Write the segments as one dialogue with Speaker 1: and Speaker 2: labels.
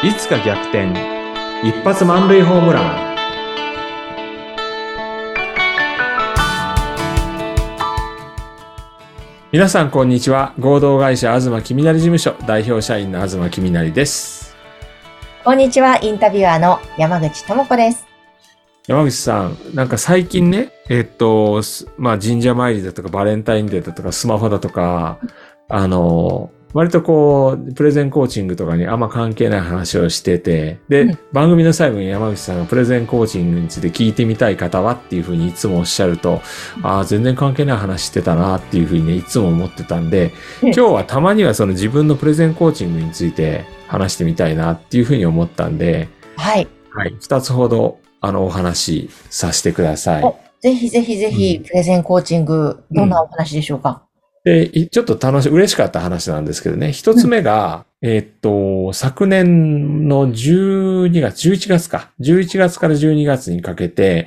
Speaker 1: いつか逆転。一発満塁ホームラン。皆さんこんにちは。合同会社東きみなり事務所。代表社員の東きみなりです。
Speaker 2: こんにちは、インタビュアーの山口智子です。
Speaker 1: 山口さんなんか最近ねえっとすまあ神社参りだとかバレンタインデーだとかスマホだとかあの割とこう、プレゼンコーチングとかにあんま関係ない話をしてて、で、
Speaker 2: うん。
Speaker 1: 番組の最後に山口さんがプレゼンコーチングについて聞いてみたい方はっていうふうにいつもおっしゃると、ああ、全然関係ない話してたなっていうふうにね、いつも思ってたんで、
Speaker 2: うん。
Speaker 1: 今日はたまにはその自分のプレゼンコーチングについて話してみたいなっていうふうに思ったんで、
Speaker 2: はい。
Speaker 1: はい、二つほど、あの、お話しさせてください。
Speaker 2: おぜひぜひぜひ、プレゼンコーチング、どんなお話でしょうか、
Speaker 1: で、ちょっと楽し、嬉しかった話なんですけどね。一つ目が、えっと、昨年の12月、11月か。11月から12月にかけて、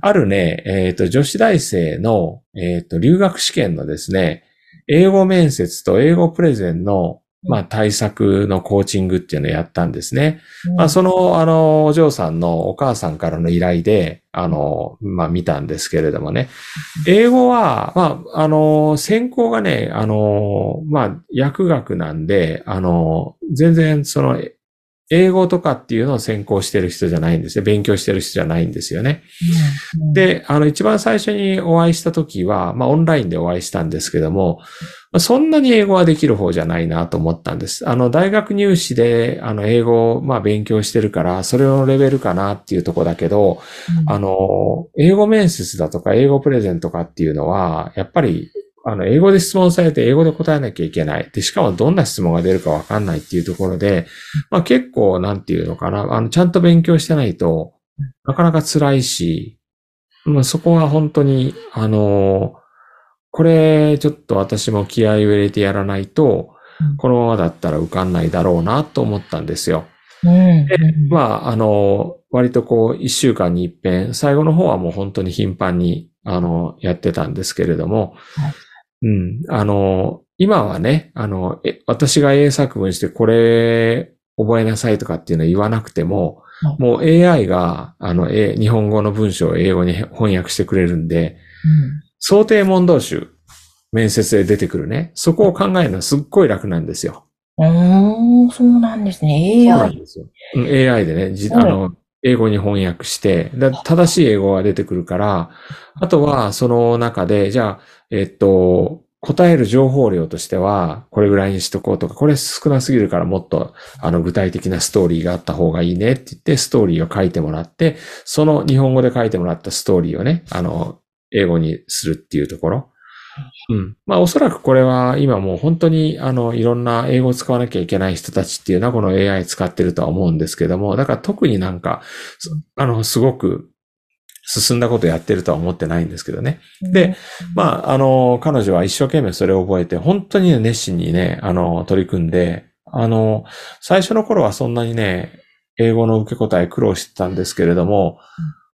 Speaker 1: あるね、えーっと、女子大生の、えーっと、留学試験のですね、英語面接と英語プレゼンの、まあ、対策のコーチングっていうのをやったんですね。
Speaker 2: うん
Speaker 1: まあ、その、あの、お嬢さんのお母さんからの依頼で、あの、まあ、見たんですけれどもね。英語は、まあ、あの、専攻がね、あの、まあ、薬学なんで、あの、全然、その、英語とかっていうのを専攻してる人じゃないんですよ。勉強してる人じゃないんですよね。
Speaker 2: うん、
Speaker 1: で、あの、一番最初にお会いした時は、まあ、オンラインでお会いしたんですけども、まあそんなに英語はできる方じゃないなと思ったんです。あの、大学入試で、あの、英語を、まあ、勉強してるから、それのレベルかなっていうとこだけど、
Speaker 2: うん
Speaker 1: あの、英語面接だとか、英語プレゼンとかっていうのは、やっぱり、あの、英語で質問されて英語で答えなきゃいけない。で、しかもどんな質問が出るかわかんないっていうところで、まあ結構、なんていうのかな、あの、ちゃんと勉強してないと、なかなか辛いし、まあそこは本当に、あの、これ、ちょっと私も気合を入れてやらないと
Speaker 2: うん、
Speaker 1: このままだったら受かんないだろうなと思ったんですよ。
Speaker 2: うん。
Speaker 1: でまあ、あの、割とこう、一週間に一遍、最後の方はもう本当に頻繁に、あの、やってたんですけれども、
Speaker 2: はい
Speaker 1: うん、あの、今はね、あの、え私が英作文してこれ覚えなさいとかっていうのは言わなくても、
Speaker 2: はい
Speaker 1: もう AI が、あの、え日本語の文章を英語に翻訳してくれるんで、想定問答集、面接で出てくるね、そこを考えるのはすっごい楽なんですよ。
Speaker 2: うん。そうなんですね。
Speaker 1: そうなん
Speaker 2: AI。
Speaker 1: ですよ。うん AI でね、じ
Speaker 2: うん
Speaker 1: あの、英語に翻訳して、正しい英語が出てくるから、あとはその中で、じゃあ、えっと、答える情報量としては、これぐらいにしとこうとか、これ少なすぎるからもっと、あの、具体的なストーリーがあった方がいいねって言って、ストーリーを書いてもらって、その日本語で書いてもらったストーリーをね、あの、英語にするっていうところ。うん。まあおそらくこれは今もう本当にあのいろんな英語を使わなきゃいけない人たちっていうのはこの AI 使ってるとは思うんですけども、だから特になんか、そあの、すごく進んだことやってるとは思ってないんですけどね。で、まあ、あの、彼女は一生懸命それを覚えて、本当にね熱心にね、あの、取り組んで、あの、最初の頃はそんなにね、英語の受け答え苦労してたんですけれども、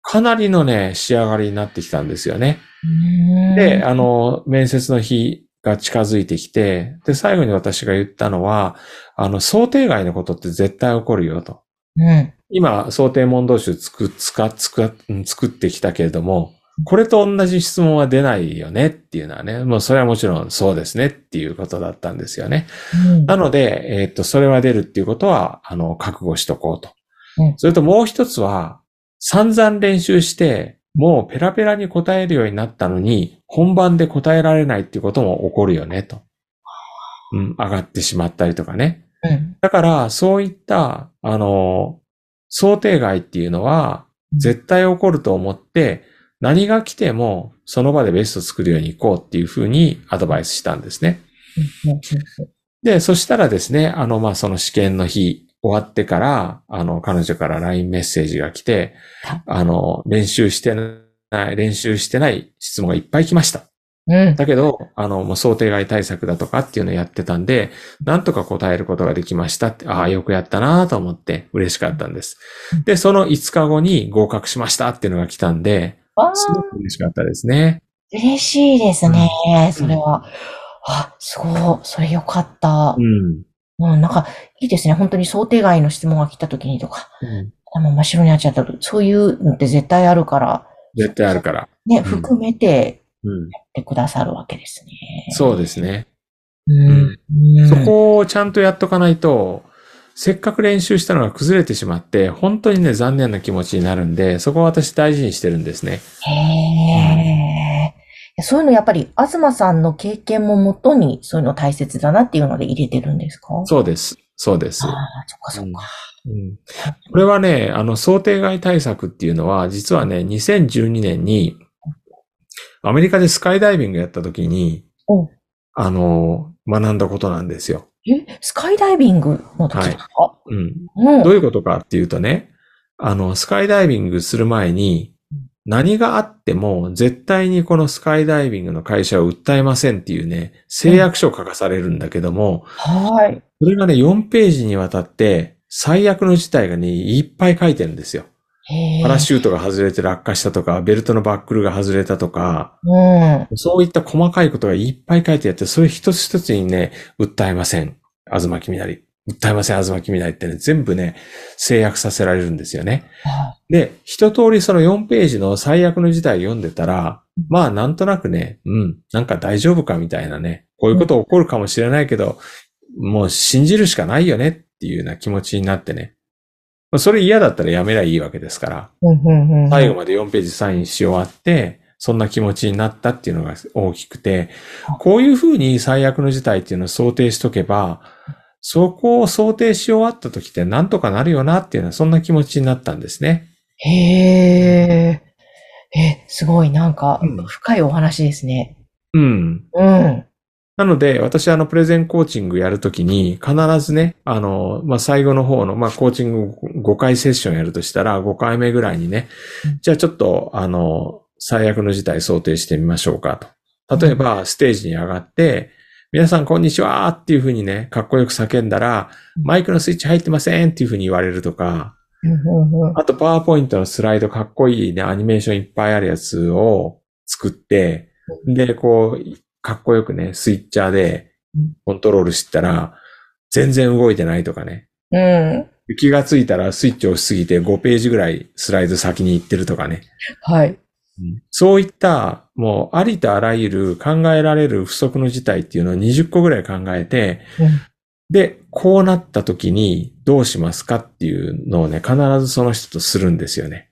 Speaker 1: かなりのね、仕上がりになってきたんですよね。
Speaker 2: うん、
Speaker 1: で、あの、面接の日が近づいてきて、で、最後に私が言ったのは、あの、想定外のことって絶対起こるよと。
Speaker 2: うん。
Speaker 1: 今、想定問答集つく、つか、つか、うん作ってきたけれども、これと同じ質問は出ないよねっていうのはね、もうそれはもちろんそうですねっていうことだったんですよね。
Speaker 2: うん
Speaker 1: なので、えっと、それは出るっていうことは、あの、覚悟しとこうと
Speaker 2: うん。
Speaker 1: それともう一つは、散々練習して、もうペラペラに答えるようになったのに、本番で答えられないっていうことも起こるよね、と。うん、上がってしまったりとかね。
Speaker 2: うん
Speaker 1: だから、そういった、あの、想定外っていうのは、絶対起こると思って、何が来ても、その場でベスト作るように行こうっていうふうにアドバイスしたんですね。で、そしたらですね、あの、まあ、その試験の日終わってから、あの、彼女から LINE メッセージが来て
Speaker 2: はい、
Speaker 1: あの、練習してない、練習してない質問がいっぱい来ました。
Speaker 2: うん。
Speaker 1: だけど、あの、もう想定外対策だとかっていうのをやってたんで、なんとか答えることができましたって、ああ、よくやったなと思って嬉しかったんです。で、その5日後に合格しましたっていうのが来たんで、
Speaker 2: わ
Speaker 1: すごく嬉しかったですね。
Speaker 2: 嬉しいですね。それは。あ、すごい。それよかった
Speaker 1: う。ん。
Speaker 2: うん、なんか、いいですね。本当に想定外の質問が来た時にとか、
Speaker 1: うん
Speaker 2: 頭真っ白になっちゃったと、そういうのって絶対あるから、
Speaker 1: 絶対あるから。
Speaker 2: ね、
Speaker 1: ん
Speaker 2: 含めて
Speaker 1: うん。
Speaker 2: やってくださるわけですね。
Speaker 1: そうですね。
Speaker 2: うん。うん。
Speaker 1: そこをちゃんとやっとかないと、せっかく練習したのが崩れてしまって、本当にね、残念な気持ちになるんで、そこは私大事にしてるんですね。
Speaker 2: へえ。そういうのやっぱり、東さんの経験ももとに、そういうの大切だなっていうので入れてるんですか？
Speaker 1: そうです。そうです。
Speaker 2: ああ、そっかそっか。
Speaker 1: うんこれはね、あの、想定外対策っていうのは、実はね、2012年に、アメリカでスカイダイビングやった時に
Speaker 2: お、
Speaker 1: あの、学んだことなんですよ。
Speaker 2: え、スカイダイビングの時ですか、
Speaker 1: うん。
Speaker 2: うん。
Speaker 1: どういうことかっていうとね、あの、スカイダイビングする前に、何があっても絶対にこのスカイダイビングの会社を訴えませんっていうね、誓約書を書かされるんだけども、
Speaker 2: はい。
Speaker 1: それがね、4ページにわたって、最悪の事態がね、いっぱい書いてるんですよ。パラシュートが外れて落下したとか、ベルトのバックルが外れたとか、
Speaker 2: うん。
Speaker 1: そういった細かいことがいっぱい書いてあって、それ一つ一つにね、訴えません。東君なり。訴えません、東君なりってね、全部ね、制約させられるんですよね。
Speaker 2: は
Speaker 1: で、一通りその4ページの最悪の事態を読んでたら、まあなんとなくね、うん、なんか大丈夫かみたいなね、こういうこと起こるかもしれないけど、もう信じるしかないよねっていうような気持ちになってね。まあそれ嫌だったらやめりゃいいわけですから。最後まで4ページサインし終わって、そんな気持ちになったっていうのが大きくて、こういうふうに最悪の事態っていうのを想定しとけば、そこを想定し終わった時ってなんとかなるよなっていうのはそんな気持ちになったんですね。
Speaker 2: へえ。え、すごい、なんか
Speaker 1: うん、
Speaker 2: 深いお話ですね。
Speaker 1: うん。
Speaker 2: うん。
Speaker 1: なので、私あの、プレゼンコーチングやるときに、必ずね、あの、まあ、最後の方の、まあ、コーチング5回セッションやるとしたら、5回目ぐらいにね
Speaker 2: うん、
Speaker 1: じゃあちょっと、あの、最悪の事態想定してみましょうかと。例えば、ステージに上がって、皆さんこんにちはっていうふうにね、かっこよく叫んだら、マイクのスイッチ入ってませんっていうふうに言われるとか、あと、パワーポイントのスライドかっこいいね、アニメーションいっぱいあるやつを作って、で、こう、かっこよくね、スイッチャーで
Speaker 2: うん
Speaker 1: コントロールしたら、全然動いてないとかね。
Speaker 2: うん。
Speaker 1: 気がついたらスイッチを押しすぎて5ページぐらいスライド先に行ってるとかね。
Speaker 2: はい。
Speaker 1: そういった、もうありとあらゆる考えられる不測の事態っていうのを20個ぐらい考えて、
Speaker 2: うん
Speaker 1: で、こうなった時にどうしますかっていうのをね、必ずその人とするんですよね。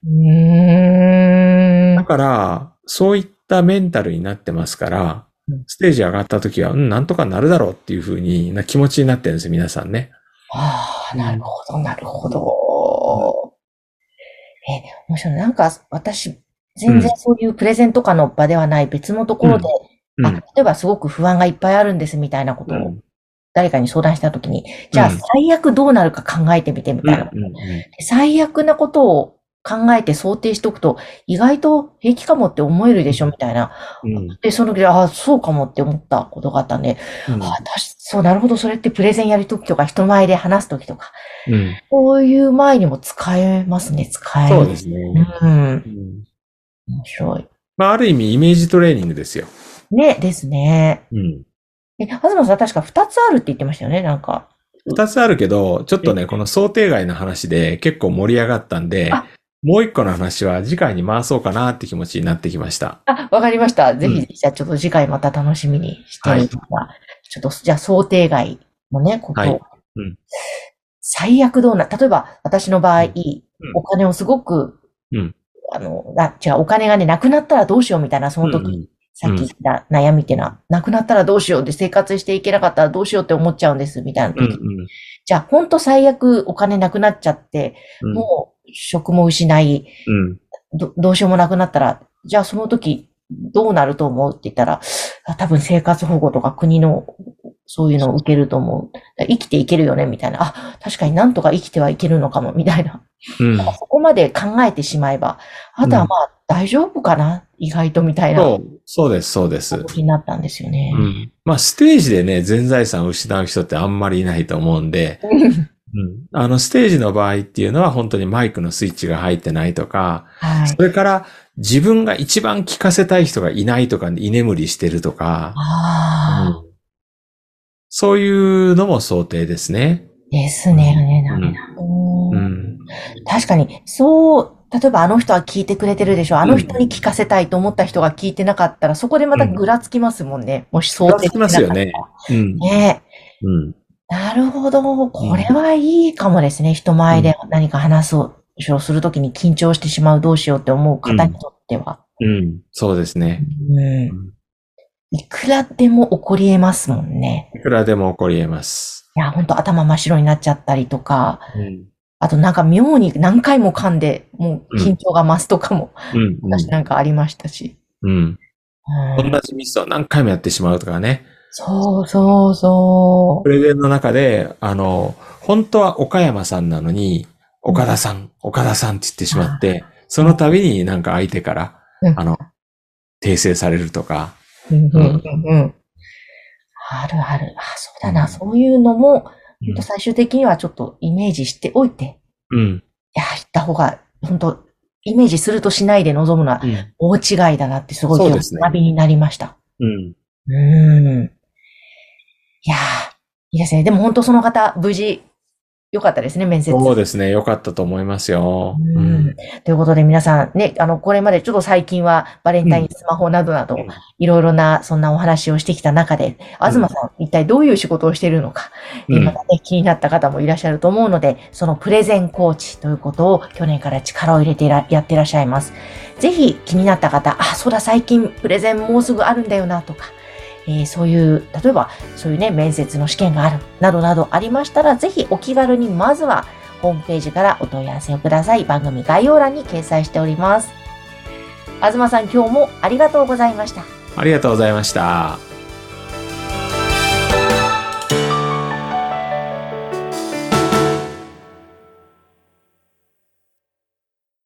Speaker 1: だ。から、そういったメンタルになってますから
Speaker 2: うん、
Speaker 1: ステージ上がった時は、うん、なんとかなるだろうっていう風にな気持ちになってるんですよ、皆さんね。
Speaker 2: ああ、なるほど、なるほど。え、面白い。なんか、私、全然そういうプレゼンとかの場ではない別のところで、
Speaker 1: うん。
Speaker 2: あ、例えばすごく不安がいっぱいあるんですみたいなことを
Speaker 1: うん
Speaker 2: 誰かに相談したときに、じゃあ
Speaker 1: うん
Speaker 2: 最悪どうなるか考えてみてみたいな。
Speaker 1: うんうん
Speaker 2: 最悪なことを考えて想定しておくと、意外と平気かもって思えるでしょみたいな。
Speaker 1: うん
Speaker 2: で、その時、ああ、そうかもって思ったことがあったんで、
Speaker 1: うん
Speaker 2: そう、なるほど、それってプレゼンやるときとか、人前で話すときとか、
Speaker 1: うん
Speaker 2: こういう前にも使えますね、使える。
Speaker 1: そうですね。
Speaker 2: うん。
Speaker 1: うん
Speaker 2: 面白い。
Speaker 1: まあ、ある意味イメージトレーニングですよ。
Speaker 2: ね、ですね。
Speaker 1: うん。
Speaker 2: え、東さん確か2つあるって言ってましたよね、なんか。
Speaker 1: 二つあるけど、ちょっとね、この想定外の話で結構盛り上がったんで
Speaker 2: あ、
Speaker 1: もう一個の話は次回に回そうかなって気持ちになってきました。
Speaker 2: あ、わかりました。ぜ
Speaker 1: うん
Speaker 2: ひ、じゃあちょっと次回また楽しみにしておりますが、ちょっと、じゃあ想定外のね、ことを。
Speaker 1: はいうん
Speaker 2: 最悪どうな、例えば私の場合、
Speaker 1: ん
Speaker 2: お金をすごく、
Speaker 1: うん
Speaker 2: あの、な、違う、お金がね、なくなったらどうしようみたいな、その時、
Speaker 1: うん
Speaker 2: さっき言った悩みっていうのは、なくなったらどうしようで生活していけなかったらどうしようって思っちゃうんです、みたいな時。
Speaker 1: うんうん
Speaker 2: じゃあ、ほんと最悪お金なくなっちゃって、
Speaker 1: うん
Speaker 2: もう職も失い、
Speaker 1: うん
Speaker 2: ど、どうしようもなくなったら、じゃあその時どうなると思うって言ったら、あ多分生活保護とか国のそういうのを受けると思う。生きていけるよねみたいな。あ、確かになんとか生きてはいけるのかもみたいな。
Speaker 1: うん
Speaker 2: そこまで考えてしまえば、あとはまあ大丈夫かな？意外とみたいな
Speaker 1: そう、そうです、そうです。
Speaker 2: 気になったんですよね。
Speaker 1: うん。まあ、ステージでね、全財産を失う人ってあんまりいないと思うんで、うん。あの、ステージの場合っていうのは本当にマイクのスイッチが入ってないとか、
Speaker 2: はい。
Speaker 1: それから自分が一番聞かせたい人がいないとか、居眠りしてるとか、うんそういうのも想定ですね。
Speaker 2: ですね。ダメだ。
Speaker 1: う
Speaker 2: うん
Speaker 1: ん。
Speaker 2: 確かに、そう、例えばあの人は聞いてくれてるでしょ。あの人に聞かせたいと思った人が聞いてなかったら、そこでまたぐらつきますもんね。もし想定
Speaker 1: つきますよね。うん。
Speaker 2: ね
Speaker 1: うん。
Speaker 2: なるほど。これはいいかもですね。人前で何か話そう、するときに緊張してしまうどうしようって思う方にとっては。
Speaker 1: うん。そうですね。
Speaker 2: うん。いくらでも起こり得ますもんね。
Speaker 1: いくらでも起こり得ます。
Speaker 2: いや、ほんと頭真っ白になっちゃったりとか、
Speaker 1: うん。
Speaker 2: あとなんか妙に何回も噛んで、もう緊張が増すとかも、
Speaker 1: うん。
Speaker 2: 私なんかありましたし。
Speaker 1: うん。
Speaker 2: うん
Speaker 1: 同じミスを何回もやってしまうとかね。
Speaker 2: そうそうそ
Speaker 1: プレゼンの中で、あの、本当は岡山さんなのに、岡田さん、岡田さんって言ってしまって、その度になんか相手から、
Speaker 2: うん
Speaker 1: あの、訂正されるとか、
Speaker 2: う。うんうんうんうんあるある。あ、そうだな。そういうのも、本当最終的にはちょっとイメージしておいて、
Speaker 1: うん。
Speaker 2: いや、行った方が、本当イメージするとしないで臨むのは
Speaker 1: うん。
Speaker 2: 大違いだなってすごい
Speaker 1: うですね
Speaker 2: 学びになりました。
Speaker 1: うん。
Speaker 2: うーん。いやー、いいですね。でも本当その方、無事、良かったですね、面接。
Speaker 1: そうですね。よかったと思いますよ。
Speaker 2: う。ん。ということで皆さんね、あの、これまでちょっと最近はバレンタインスマホなどなど、
Speaker 1: うん
Speaker 2: いろいろなそんなお話をしてきた中で、東さん、一体どういう仕事をしているのか、
Speaker 1: うん
Speaker 2: またね、気になった方もいらっしゃると思うので、そのプレゼンコーチということを去年から力を入れていらやっていらっしゃいます。ぜひ気になった方、あ、そうだ、最近プレゼンもうすぐあるんだよなとか、えーそういう、例えばそういうね、面接の試験がある、などなどありましたら、ぜひお気軽にまずはホームページからお問い合わせをください。番組概要欄に掲載しております。東さん、今日もありがとうございました。
Speaker 1: ありがとうございました。